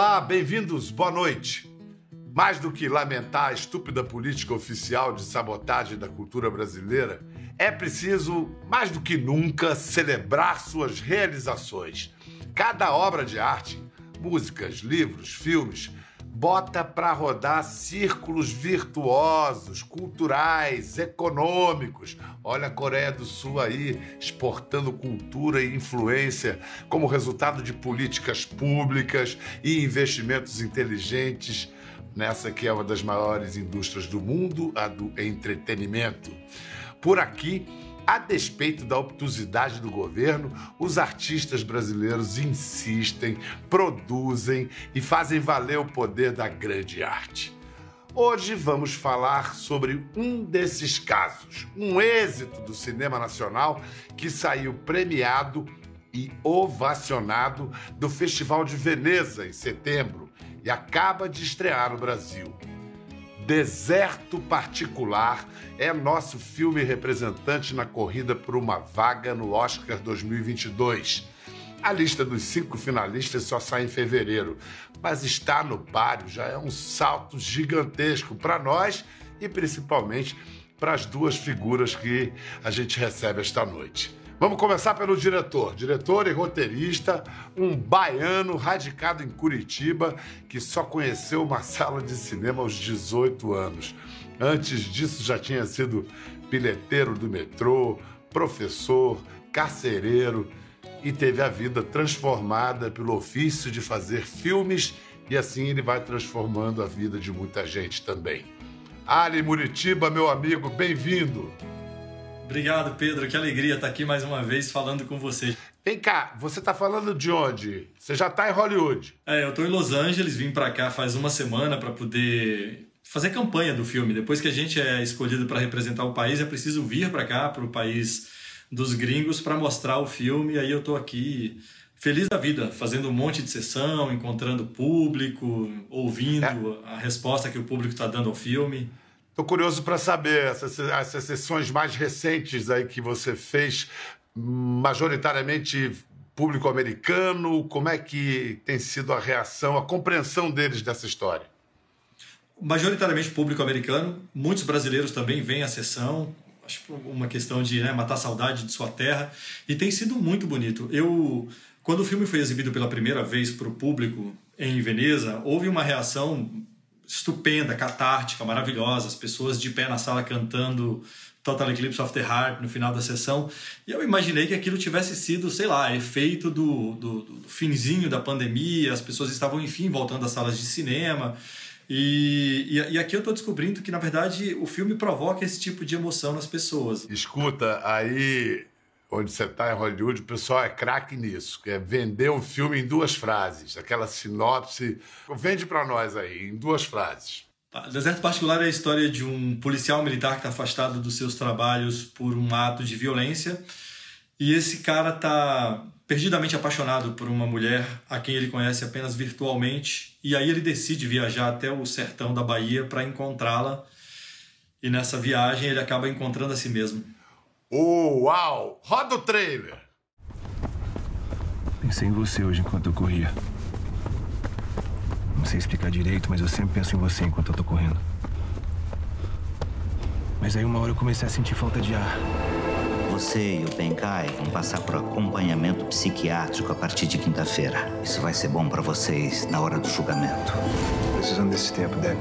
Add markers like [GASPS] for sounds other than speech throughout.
Olá, bem-vindos, boa noite. Mais do que lamentar a estúpida política oficial de sabotagem da cultura brasileira, é preciso, mais do que nunca, celebrar suas realizações. Cada obra de arte, músicas, livros, filmes, bota para rodar círculos virtuosos, culturais, econômicos. Olha a Coreia do Sul aí exportando cultura e influência como resultado de políticas públicas e investimentos inteligentes nessa que é uma das maiores indústrias do mundo, a do entretenimento. Por aqui, a despeito da obtusidade do governo, os artistas brasileiros insistem, produzem e fazem valer o poder da grande arte. Hoje vamos falar sobre um desses casos, um êxito do cinema nacional que saiu premiado e ovacionado do Festival de Veneza em setembro e acaba de estrear no Brasil. Deserto Particular é nosso filme representante na corrida por uma vaga no Oscar 2022. A lista dos cinco finalistas só sai em fevereiro, mas estar no páreo já é um salto gigantesco para nós e principalmente para as duas figuras que a gente recebe esta noite. Vamos começar pelo diretor. Diretor e roteirista, um baiano radicado em Curitiba que só conheceu uma sala de cinema aos 18 anos. Antes disso, já tinha sido bilheteiro do metrô, professor, carcereiro e teve a vida transformada pelo ofício de fazer filmes e assim ele vai transformando a vida de muita gente também. Ali Muritiba, meu amigo, bem-vindo! Obrigado, Pedro. Que alegria estar aqui mais uma vez falando com você. Vem cá, você está falando de onde? Você já está em Hollywood? É, eu estou em Los Angeles, vim para cá faz uma semana para poder fazer campanha do filme. Depois que a gente é escolhido para representar o país, é preciso vir para cá, para o país dos gringos, para mostrar o filme. E aí eu estou aqui feliz da vida, fazendo um monte de sessão, encontrando público, ouvindo é. a resposta que o público está dando ao filme. Estou curioso para saber essas, essas sessões mais recentes aí que você fez, majoritariamente público americano, como é que tem sido a reação, a compreensão deles dessa história? Majoritariamente público americano, muitos brasileiros também vêm à sessão, acho uma questão de né, matar saudade de sua terra, e tem sido muito bonito. Eu, quando o filme foi exibido pela primeira vez para o público em Veneza, houve uma reação estupenda, catártica, maravilhosa, as pessoas de pé na sala cantando Total Eclipse of the Heart no final da sessão. E eu imaginei que aquilo tivesse sido, sei lá, efeito do, do, do finzinho da pandemia, as pessoas estavam, enfim, voltando às salas de cinema. E, e, e, aqui eu estou descobrindo que, na verdade, o filme provoca esse tipo de emoção nas pessoas. Escuta, aí onde você está em Hollywood, o pessoal é craque nisso, que é vender um filme em duas frases, aquela sinopse. Vende para nós aí, em duas frases. Deserto Particular é a história de um policial militar que está afastado dos seus trabalhos por um ato de violência. E esse cara está perdidamente apaixonado por uma mulher a quem ele conhece apenas virtualmente. E aí ele decide viajar até o sertão da Bahia para encontrá-la. E nessa viagem ele acaba encontrando a si mesmo. Oh, uau! Roda o trailer! Pensei em você hoje enquanto eu corria. Não sei explicar direito, mas eu sempre penso em você enquanto eu tô correndo. Mas aí uma hora eu comecei a sentir falta de ar. Você e o Benkai vão passar por acompanhamento psiquiátrico a partir de quinta-feira. Isso vai ser bom para vocês na hora do julgamento. Precisando desse tempo, Deb.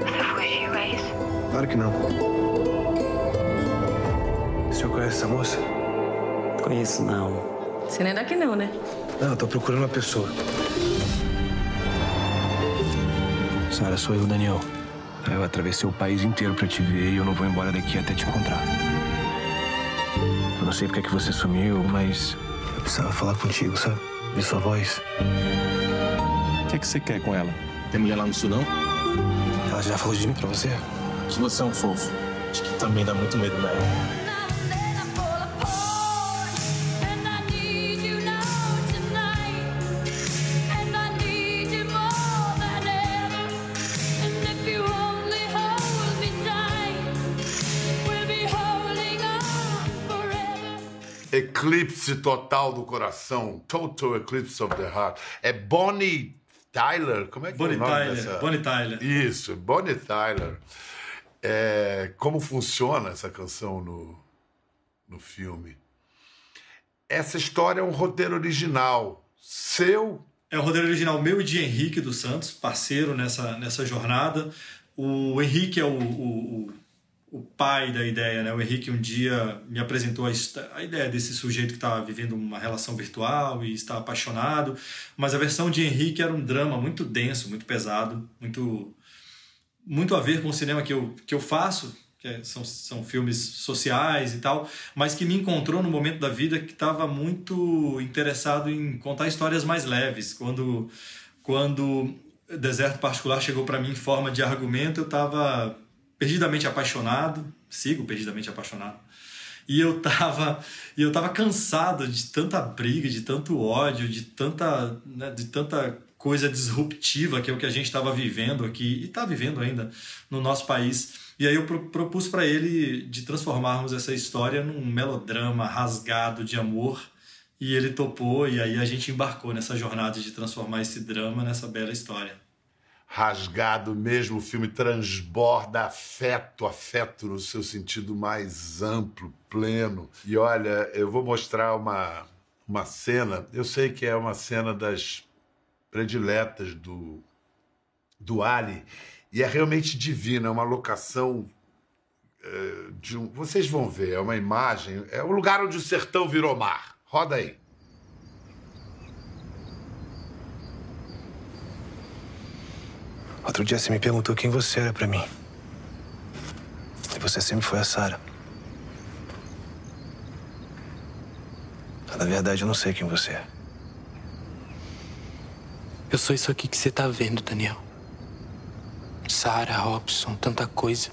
Você fugiu, é isso? Claro que não. O senhor conhece essa moça? Conheço, não. Você não é daqui não, né? Não, eu tô procurando uma pessoa. Sara, sou eu, Daniel. Eu atravessei o país inteiro pra te ver e eu não vou embora daqui até te encontrar. Eu não sei porque é que você sumiu, mas eu precisava falar contigo, sabe? Ver sua voz. O que, é que você quer com ela? Tem mulher lá no sul, não? Ela já falou de mim pra você? Que você é um fofo. Acho que também dá muito medo dela. Eclipse total do coração, total eclipse of the heart. É Bonnie Tyler? Como é que Bonnie é o nome Tyler, dessa... Bonnie Tyler. Isso, Bonnie Tyler. É, como funciona essa canção no, no filme? Essa história é um roteiro original seu. É o roteiro original meu e de Henrique dos Santos, parceiro nessa, nessa jornada. O Henrique é o, o, o pai da ideia, né? O Henrique um dia me apresentou a, a ideia desse sujeito que estava vivendo uma relação virtual e está apaixonado, mas a versão de Henrique era um drama muito denso, muito pesado, muito muito a ver com o cinema que eu, que eu faço, que é, são, são filmes sociais e tal, mas que me encontrou no momento da vida que estava muito interessado em contar histórias mais leves. Quando, quando Deserto Particular chegou para mim em forma de argumento, eu estava perdidamente apaixonado, sigo perdidamente apaixonado. E eu tava, eu tava cansado de tanta briga, de tanto ódio, de tanta, né, de tanta coisa disruptiva que é o que a gente estava vivendo aqui e está vivendo ainda no nosso país. E aí eu propus para ele de transformarmos essa história num melodrama rasgado de amor e ele topou e aí a gente embarcou nessa jornada de transformar esse drama nessa bela história. Rasgado mesmo, o filme transborda afeto, afeto no seu sentido mais amplo, pleno. E olha, eu vou mostrar uma, uma cena, eu sei que é uma cena das prediletas do, do Ali. E é realmente divina, é uma locação é, de um. Vocês vão ver, é uma imagem. É o lugar onde o sertão virou mar. Roda aí. Outro dia você me perguntou quem você era para mim. E você sempre foi a Sara. Na verdade, eu não sei quem você é. Eu sou isso aqui que você tá vendo, Daniel. Sarah, Robson, tanta coisa.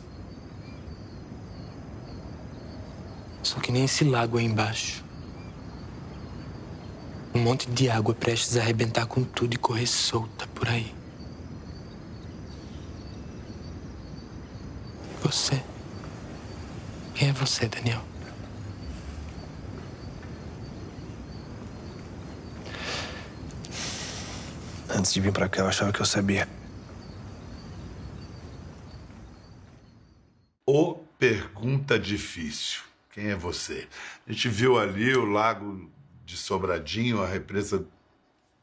Só que nem esse lago aí embaixo. Um monte de água prestes a arrebentar com tudo e correr solta por aí. Você. Quem é você, Daniel? Antes de vir pra cá, eu achava que eu sabia. O Pergunta Difícil. Quem é você? A gente viu ali o lago de Sobradinho, a represa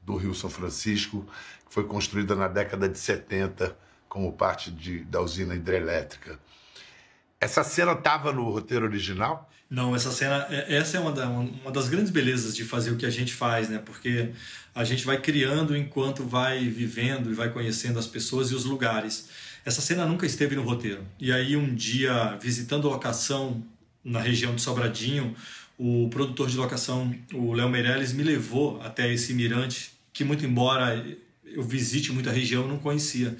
do Rio São Francisco, que foi construída na década de 70 como parte de, da usina hidrelétrica. Essa cena estava no roteiro original? Não, essa cena, é, essa é uma, da, uma das grandes belezas de fazer o que a gente faz, né? Porque a gente vai criando enquanto vai vivendo e vai conhecendo as pessoas e os lugares. Essa cena nunca esteve no roteiro. E aí um dia, visitando locação na região de Sobradinho, o produtor de locação, o Léo Meirelles, me levou até esse mirante, que muito embora eu visite muita região, eu não conhecia.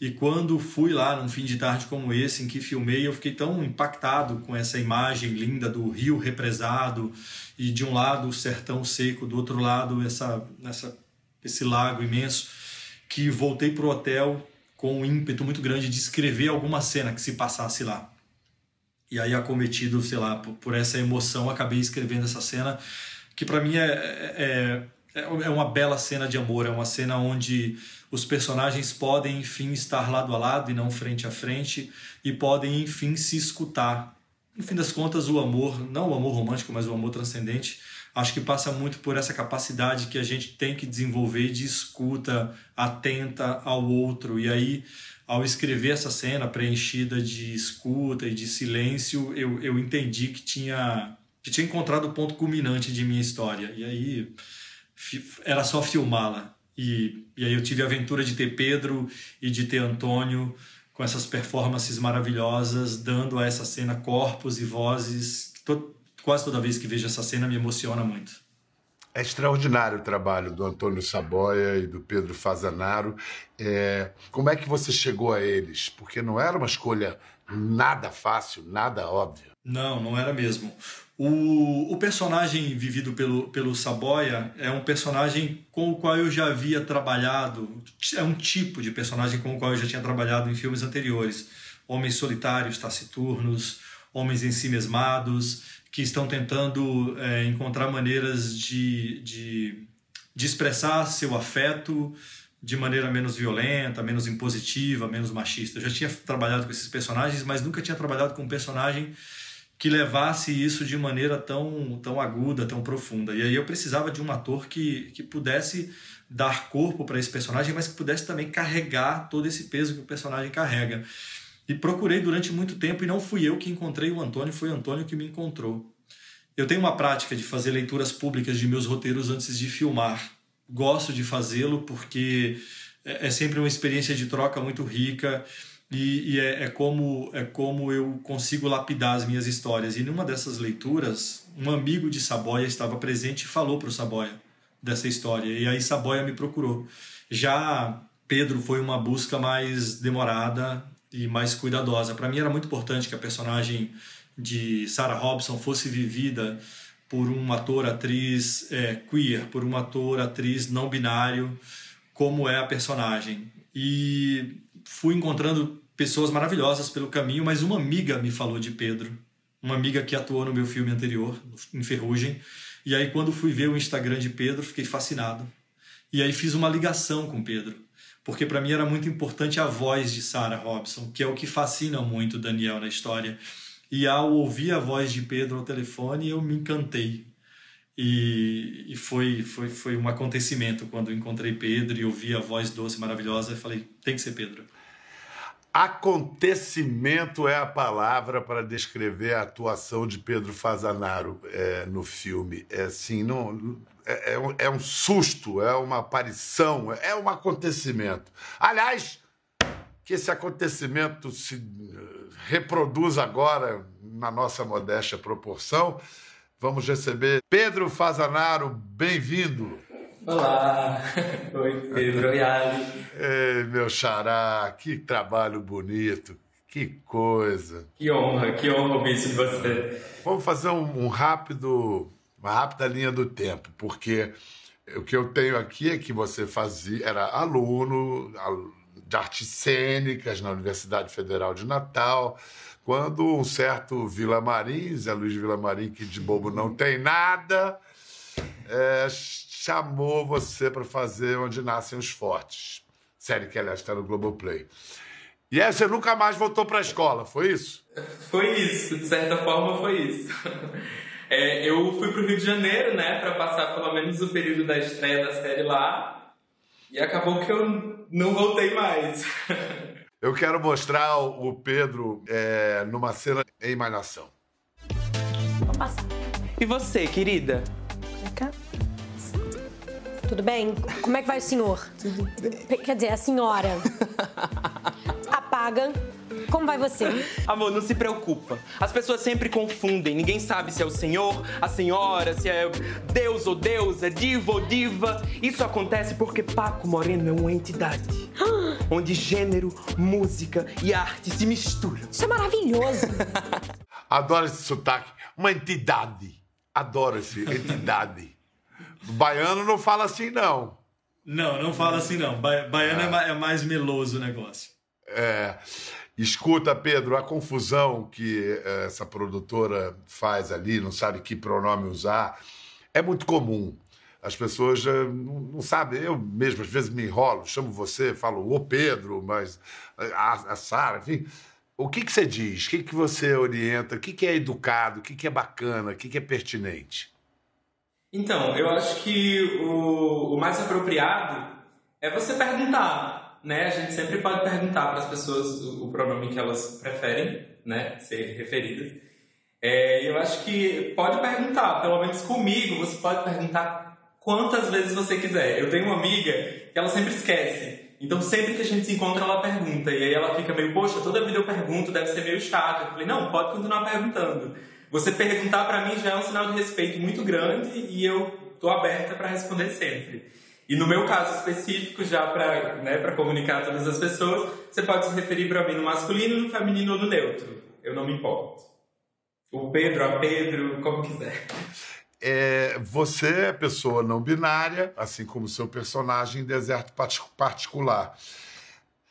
E quando fui lá num fim de tarde como esse, em que filmei, eu fiquei tão impactado com essa imagem linda do rio represado e de um lado o sertão seco, do outro lado essa, essa, esse lago imenso, que voltei para o hotel com um ímpeto muito grande de escrever alguma cena que se passasse lá. E aí, acometido, sei lá, por, essa emoção, acabei escrevendo essa cena, que para mim é, é, é, é uma bela cena de amor, é uma cena onde os personagens podem, enfim, estar lado a lado e não frente a frente, e podem, enfim, se escutar. No fim das contas, o amor, não o amor romântico, mas o amor transcendente, acho que passa muito por essa capacidade que a gente tem que desenvolver de escuta atenta ao outro. E aí, ao escrever essa cena preenchida de escuta e de silêncio, eu, eu entendi que tinha, que tinha encontrado o ponto culminante de minha história. E aí, era só filmá-la e, e aí eu tive a aventura de ter Pedro e de ter Antônio com essas performances maravilhosas, dando a essa cena corpos e vozes. Quase toda vez que vejo essa cena me emociona muito. É extraordinário o trabalho do Antônio Saboia e do Pedro Fazanaro. É, como é que você chegou a eles? Porque não era uma escolha nada fácil, nada óbvia. Não, não era mesmo. O, o personagem vivido pelo, pelo Saboia é um personagem com o qual eu já havia trabalhado, é um tipo de personagem com o qual eu já tinha trabalhado em filmes anteriores. Homens solitários, taciturnos, homens em si mesmados, que estão tentando é, encontrar maneiras de, de, de expressar seu afeto, de maneira menos violenta, menos impositiva, menos machista. Eu já tinha trabalhado com esses personagens, mas nunca tinha trabalhado com um personagem que levasse isso de maneira tão, tão aguda, tão profunda. E aí eu precisava de um ator que, que pudesse dar corpo para esse personagem, mas que pudesse também carregar todo esse peso que o personagem carrega. E procurei durante muito tempo e não fui eu que encontrei o Antônio, foi o Antônio que me encontrou. Eu tenho uma prática de fazer leituras públicas de meus roteiros antes de filmar. Gosto de fazê-lo porque é, é sempre uma experiência de troca muito rica e, e é, é, como é como eu consigo lapidar as minhas histórias. E numa dessas leituras, um amigo de Saboia estava presente e falou para o Saboia dessa história. E aí Saboia me procurou. Já Pedro foi uma busca mais demorada e mais cuidadosa. Para mim era muito importante que a personagem de Sarah Robson fosse vivida por um ator, atriz é, queer, por um ator, atriz não binário, como é a personagem. E fui encontrando pessoas maravilhosas pelo caminho, mas uma amiga me falou de Pedro, uma amiga que atuou no meu filme anterior, em Ferrugem. E aí, quando fui ver o Instagram de Pedro, fiquei fascinado. E aí fiz uma ligação com Pedro, porque para mim era muito importante a voz de Sarah Robson, que é o que fascina muito Daniel na história. E ao ouvir a voz de Pedro ao telefone, eu me encantei. E, e foi, foi, foi um acontecimento quando encontrei Pedro e ouvi a voz doce, maravilhosa. Eu falei: tem que ser Pedro. Acontecimento é a palavra para descrever a atuação de Pedro Fazanaro é, no filme. É assim, não, é, é, um, é, um, susto, é uma aparição, é um acontecimento. Aliás, que esse acontecimento se eh, reproduz agora na nossa modesta proporção. Vamos receber Pedro Fazanaro, bem-vindo. Olá, [LAUGHS] oi Pedro, oi Ali. Ei, meu xará, que trabalho bonito, que coisa. Que honra, que honra ouvir isso de você. Vamos fazer um, um rápido, uma rápida linha do tempo, porque o que eu tenho aqui é que você fazia, era aluno de artes cênicas na Universidade Federal de Natal, quando um certo Vila Marim, Zé Luiz Vila Marim, que de bobo não tem nada, é, chamou você para fazer Onde Nascem os Fortes. Série que, aliás, está no Globoplay. E aí você nunca mais voltou para a escola, foi isso? Foi isso, de certa forma foi isso. [LAUGHS] É, eu fui para o Rio de Janeiro, né, para passar pelo menos o período da estreia da série lá, e acabou que eu não voltei mais. [LAUGHS] Eu quero mostrar o Pedro é, numa cena em Malhação. Vou passar. E você, querida? Tudo bem? Como é que vai o senhor? Tudo bem. Quer dizer, a senhora. Apaga. Como vai você? Amor, não se preocupa. As pessoas sempre confundem. Ninguém sabe se é o senhor, a senhora, se é Deus ou deusa, diva ou diva. Isso acontece porque Paco Moreno é uma entidade. [GASPS] onde gênero, música e arte se misturam. Isso é maravilhoso. [LAUGHS] Adoro esse sotaque. Uma entidade. Adoro esse entidade. Baiano não fala assim, não. Não, não fala assim, não. Ba baiano é. é mais meloso o negócio. É. Escuta, Pedro, a confusão que eh, essa produtora faz ali, não sabe que pronome usar, é muito comum. As pessoas já não, sabem, eu mesmo às vezes me enrolo, chamo você, falo o Pedro, mas a, a Sara, enfim. O que, que você diz? O que, que você orienta? O que, que é educado? O que, que é bacana? O que, que é pertinente? Então, eu acho que o, o mais apropriado é você perguntar, né? A gente sempre pode perguntar para as pessoas o, o, pronome que elas preferem, né? Ser referidas. É, eu acho que pode perguntar, pelo menos comigo, você pode perguntar quantas vezes você quiser. Eu tenho uma amiga que ela sempre esquece. Então, sempre que a gente se encontra, ela pergunta. E aí ela fica meio, poxa, toda vida eu pergunto, deve ser meio chato. Eu falei, não, pode continuar perguntando. Você perguntar para mim já é um sinal de respeito muito grande e eu estou aberta para responder sempre. E no meu caso específico, já para né, comunicar a todas as pessoas, você pode se referir para mim no masculino, no feminino ou no neutro. Eu não me importo. O Pedro, a Pedro, como quiser. É, você é pessoa não binária, assim como seu personagem em Deserto Particular.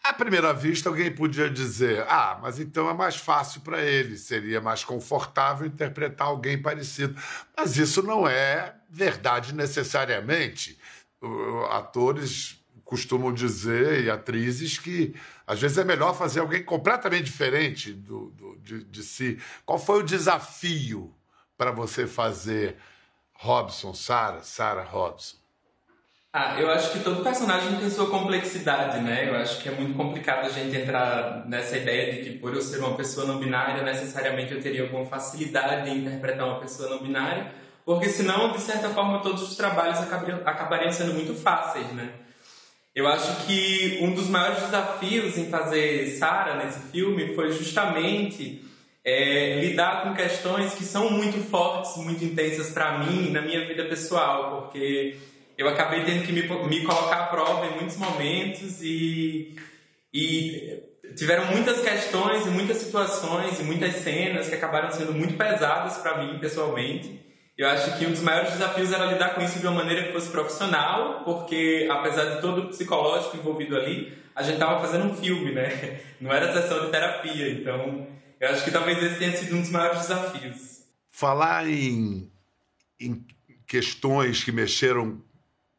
À primeira vista, alguém podia dizer: ah, mas então é mais fácil para ele, seria mais confortável interpretar alguém parecido. Mas isso não é verdade necessariamente. Atores costumam dizer, e atrizes, que às vezes é melhor fazer alguém completamente diferente do, do de, de si. Qual foi o desafio para você fazer Robson, Sarah, Sarah Robson? Ah, eu acho que todo personagem tem sua complexidade, né? Eu acho que é muito complicado a gente entrar nessa ideia de que por eu ser uma pessoa não binária, necessariamente eu teria alguma facilidade em interpretar uma pessoa não binária, porque senão, de certa forma, todos os trabalhos acabariam, acabariam sendo muito fáceis, né? Eu acho que um dos maiores desafios em fazer Sarah nesse filme foi justamente é, lidar com questões que são muito fortes, muito intensas para mim na minha vida pessoal, porque eu acabei tendo que me, me colocar à prova em muitos momentos e, e tiveram muitas questões e muitas situações e muitas cenas que acabaram sendo muito pesadas para mim pessoalmente. Eu acho que um dos maiores desafios era lidar com isso de uma maneira que fosse profissional, porque apesar de todo o psicológico envolvido ali, a gente estava fazendo um filme, né? [LAUGHS] Não era sessão de terapia. Então, eu acho que talvez esse tenha sido um dos maiores desafios. Falar em, em questões que mexeram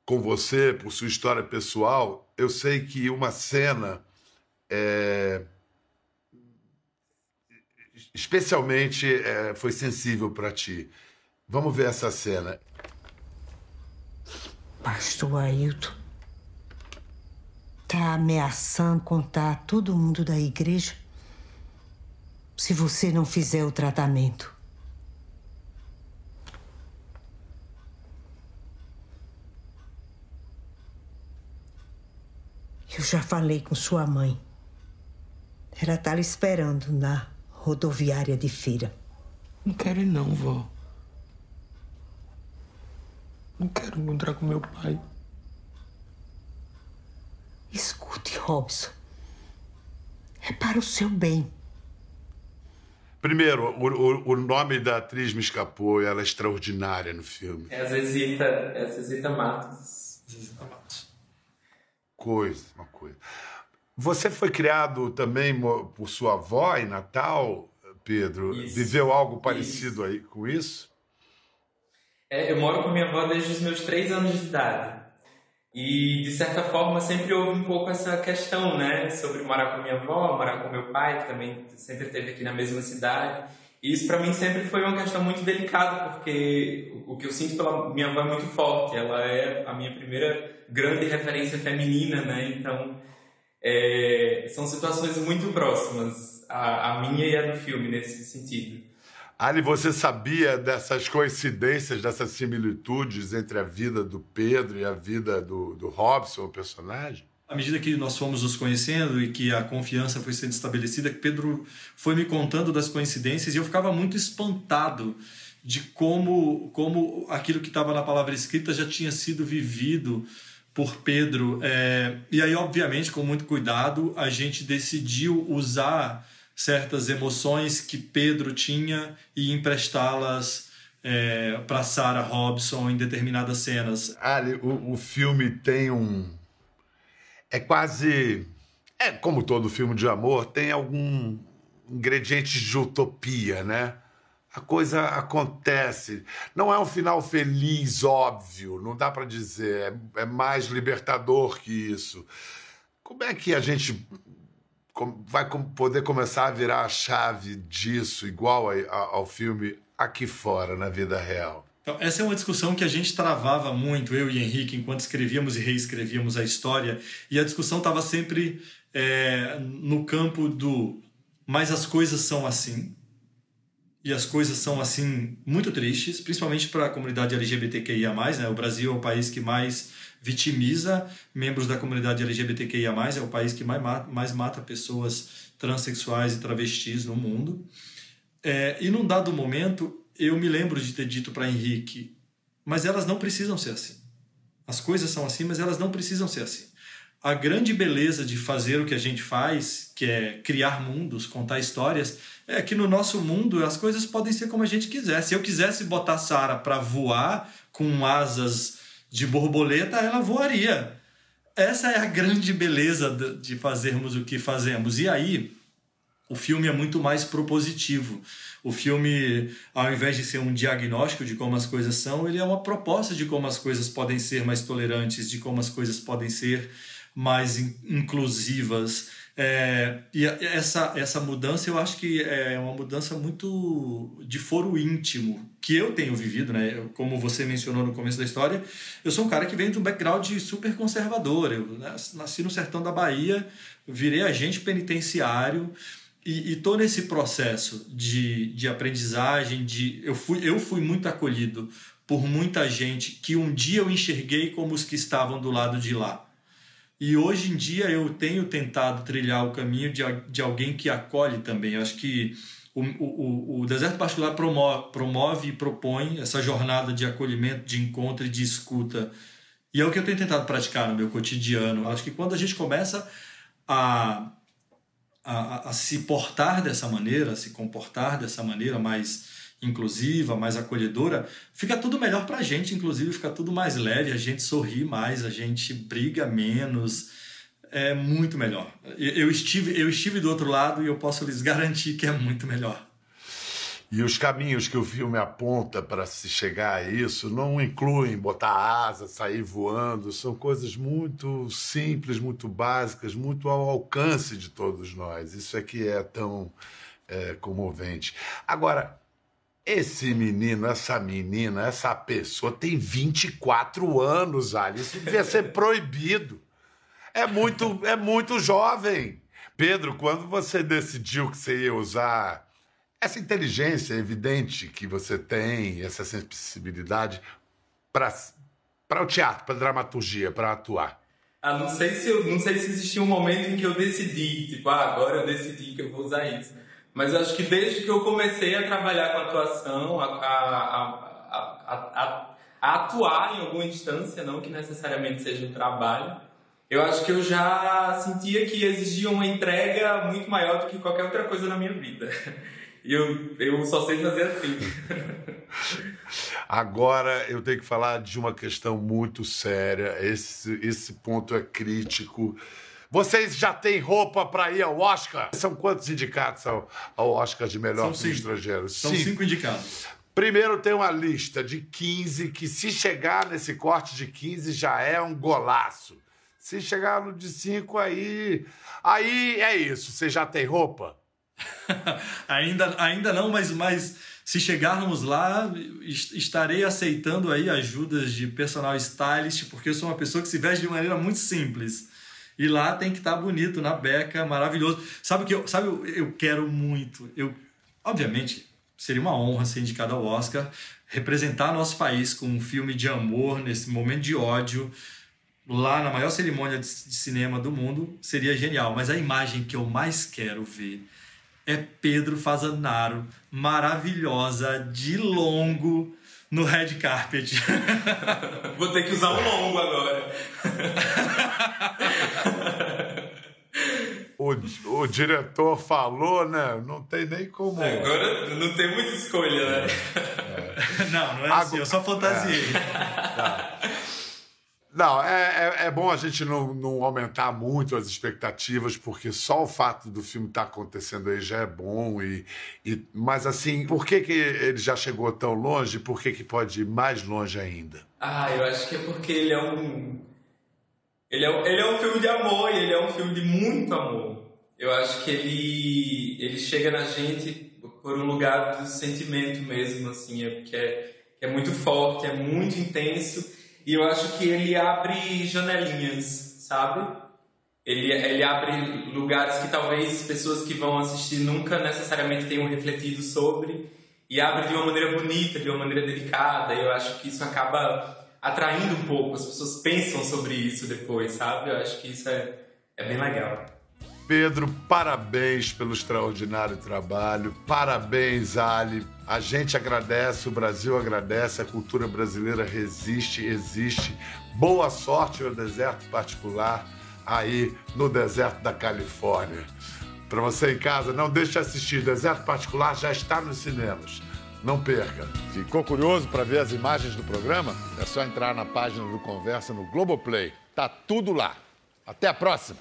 com você, por sua história pessoal, eu sei que uma cena é, especialmente é, foi sensível para ti. Vamos ver essa cena. Pastor Ailton tá ameaçando contar todo mundo da igreja se você não fizer o tratamento. Eu já falei com sua mãe. Ela tá lhe esperando na rodoviária de feira. Não quero ir não, vó. Não quero encontrar com meu pai. Escute, Robson. É para o seu bem. Primeiro, o, o, o, nome da atriz me escapou, ela é extraordinária no filme. É a Zezita, é a Zezita Matos. Zezita Matos. Coisa, uma coisa. Você foi criado também por sua avó em Natal, Pedro? Isso. Viveu algo parecido isso. aí com isso? É, eu moro com minha avó desde os meus três anos de idade. E, de certa forma, sempre houve um pouco essa questão, né? Sobre morar com minha avó, morar com meu pai, que também sempre esteve aqui na mesma cidade. E isso, para mim, sempre foi uma questão muito delicada, porque o que eu sinto pela minha avó é muito forte. Ela é a minha primeira grande referência feminina, né? Então, é, são situações muito próximas, a, a minha e a do filme, nesse sentido. Ali, você sabia dessas coincidências, dessas similitudes entre a vida do Pedro e a vida do, do Robson, o personagem? À medida que nós fomos nos conhecendo e que a confiança foi sendo estabelecida, Pedro foi me contando das coincidências e eu ficava muito espantado de como, como aquilo que estava na palavra escrita já tinha sido vivido por Pedro. É, e aí, obviamente, com muito cuidado, a gente decidiu usar certas emoções que Pedro tinha e emprestá-las é, para Sarah Robson em determinadas cenas. Ali, o, o filme tem um. É quase. É como todo filme de amor, tem algum ingrediente de utopia, né? A coisa acontece. Não é um final feliz, óbvio, não dá para dizer. É, é mais libertador que isso. Como é que a gente vai poder começar a virar a chave disso, igual ao filme aqui fora, na vida real? Então, essa é uma discussão que a gente travava muito, eu e Henrique, enquanto escrevíamos e reescrevíamos a história, e a discussão estava sempre é, no campo do mas as coisas são assim, e as coisas são assim muito tristes, principalmente para a comunidade LGBTQIA+, né? O Brasil é o país que mais vitimiza membros da comunidade LGBTQIA+, é o país que mais mata, mais mata pessoas transexuais e travestis no mundo. É, e num dado momento, eu me lembro de ter dito para Henrique, mas elas não precisam ser assim. As coisas são assim, mas elas não precisam ser assim. A grande beleza de fazer o que a gente faz, que é criar mundos, contar histórias, é que no nosso mundo as coisas podem ser como a gente quiser. Se eu quisesse botar Sara para voar com asas de borboleta, ela voaria. Essa é a grande beleza de fazermos o que fazemos. E aí, o filme é muito mais propositivo. O filme, ao invés de ser um diagnóstico de como as coisas são, ele é uma proposta de como as coisas podem ser mais tolerantes, de como as coisas podem ser mais in, inclusivas. É, e essa, essa mudança eu acho que é uma mudança muito de foro íntimo que eu tenho vivido, né? Como você mencionou no começo da história, eu sou um cara que vem de um background super conservador. Eu nasci no sertão da Bahia, virei agente penitenciário e estou nesse processo de, de aprendizagem. De eu fui eu fui muito acolhido por muita gente que um dia eu enxerguei como os que estavam do lado de lá. E hoje em dia eu tenho tentado trilhar o caminho de, de alguém que acolhe também. Eu acho que o, o, o deserto particular promove, promove e propõe essa jornada de acolhimento, de encontro e de escuta. E é o que eu tenho tentado praticar no meu cotidiano. Eu acho que quando a gente começa a, a, a se portar dessa maneira, a se comportar dessa maneira mais inclusiva, mais acolhedora, fica tudo melhor para a gente, inclusive fica tudo mais leve, a gente sorri mais, a gente briga menos, é muito melhor. Eu estive, eu estive do outro lado e eu posso lhes garantir que é muito melhor. E os caminhos que o filme aponta para se chegar a isso não incluem botar asa, sair voando, são coisas muito simples, muito básicas, muito ao alcance de todos nós. Isso é que é tão é, comovente. Agora, esse menino, essa menina, essa pessoa tem 24 anos, Ali. Isso devia ser [LAUGHS] proibido. É muito, é muito jovem. Pedro, quando você decidiu que você ia usar essa inteligência evidente que você tem, essa sensibilidade para o teatro, para a dramaturgia, para atuar? Ah, não sei se eu, não sei se existia um momento em que eu decidi, tipo, ah, agora eu decidi que eu vou usar isso. Mas acho que desde que eu comecei a trabalhar com atuação, a, a, a, a, atuar em alguma instância, não que necessariamente seja um trabalho, eu acho que eu já sentia que exigia uma entrega muito maior do que qualquer outra coisa na minha vida. E eu, eu só sei fazer assim. [LAUGHS] Agora eu tenho que falar de uma questão muito séria. Esse, esse ponto é crítico. Vocês já têm roupa para ir ao Oscar? São quantos indicados ao, ao Oscar de melhor filme estrangeiro? São cinco. cinco indicados. Primeiro tem uma lista de 15 que se chegar nesse corte de 15 já é um golaço. Se chegar no de 5 aí, aí é isso. Você já tem roupa? [LAUGHS] ainda, ainda não, mas, mas se chegarmos lá, estarei aceitando aí ajudas de personal stylist, porque eu sou uma pessoa que se veste de maneira muito simples. E lá tem que estar tá bonito, na beca, maravilhoso. Sabe o que eu, sabe, eu, eu quero muito? Eu, obviamente, seria uma honra ser indicado ao Oscar, representar nosso país com um filme de amor nesse momento de ódio lá na maior cerimônia de cinema do mundo seria genial. Mas a imagem que eu mais quero ver é Pedro Fazanaro, maravilhosa, de longo, no red carpet. [LAUGHS] Vou ter que usar um longo agora. [LAUGHS] o, o diretor falou, né? Não tem nem como. Agora não tem muita escolha, né? É. Não, não é Agora... assim, eu só fantasiei. É. Não, é, é, é, bom a gente não, não, aumentar muito as expectativas, porque só o fato do filme estar tá acontecendo aí já é bom. E, e, mas, assim, por que, que ele já chegou tão longe? Por que, que pode ir mais longe ainda? Ah, eu acho que é porque ele é um. Ele é, ele é um filme de amor e ele é um filme de muito amor. Eu acho que ele, ele chega na gente por um lugar do sentimento mesmo, assim, é, que, é, que é muito forte, é muito intenso e eu acho que ele abre janelinhas, sabe? Ele, ele abre lugares que talvez pessoas que vão assistir nunca necessariamente tenham refletido sobre. E abre de uma maneira bonita, de uma maneira delicada. E eu acho que isso acaba atraindo um pouco. As pessoas pensam sobre isso depois, sabe? Eu acho que isso é, é bem legal. Pedro, parabéns pelo extraordinário trabalho. Parabéns, Ali. A gente agradece, o Brasil agradece, a cultura brasileira resiste, existe. Boa sorte ao deserto particular aí no deserto da Califórnia. Para você em casa, não deixe de assistir. Deserto Particular já está nos cinemas. Não perca. Ficou curioso para ver as imagens do programa? É só entrar na página do Conversa no Globoplay. Tá tudo lá. Até a próxima.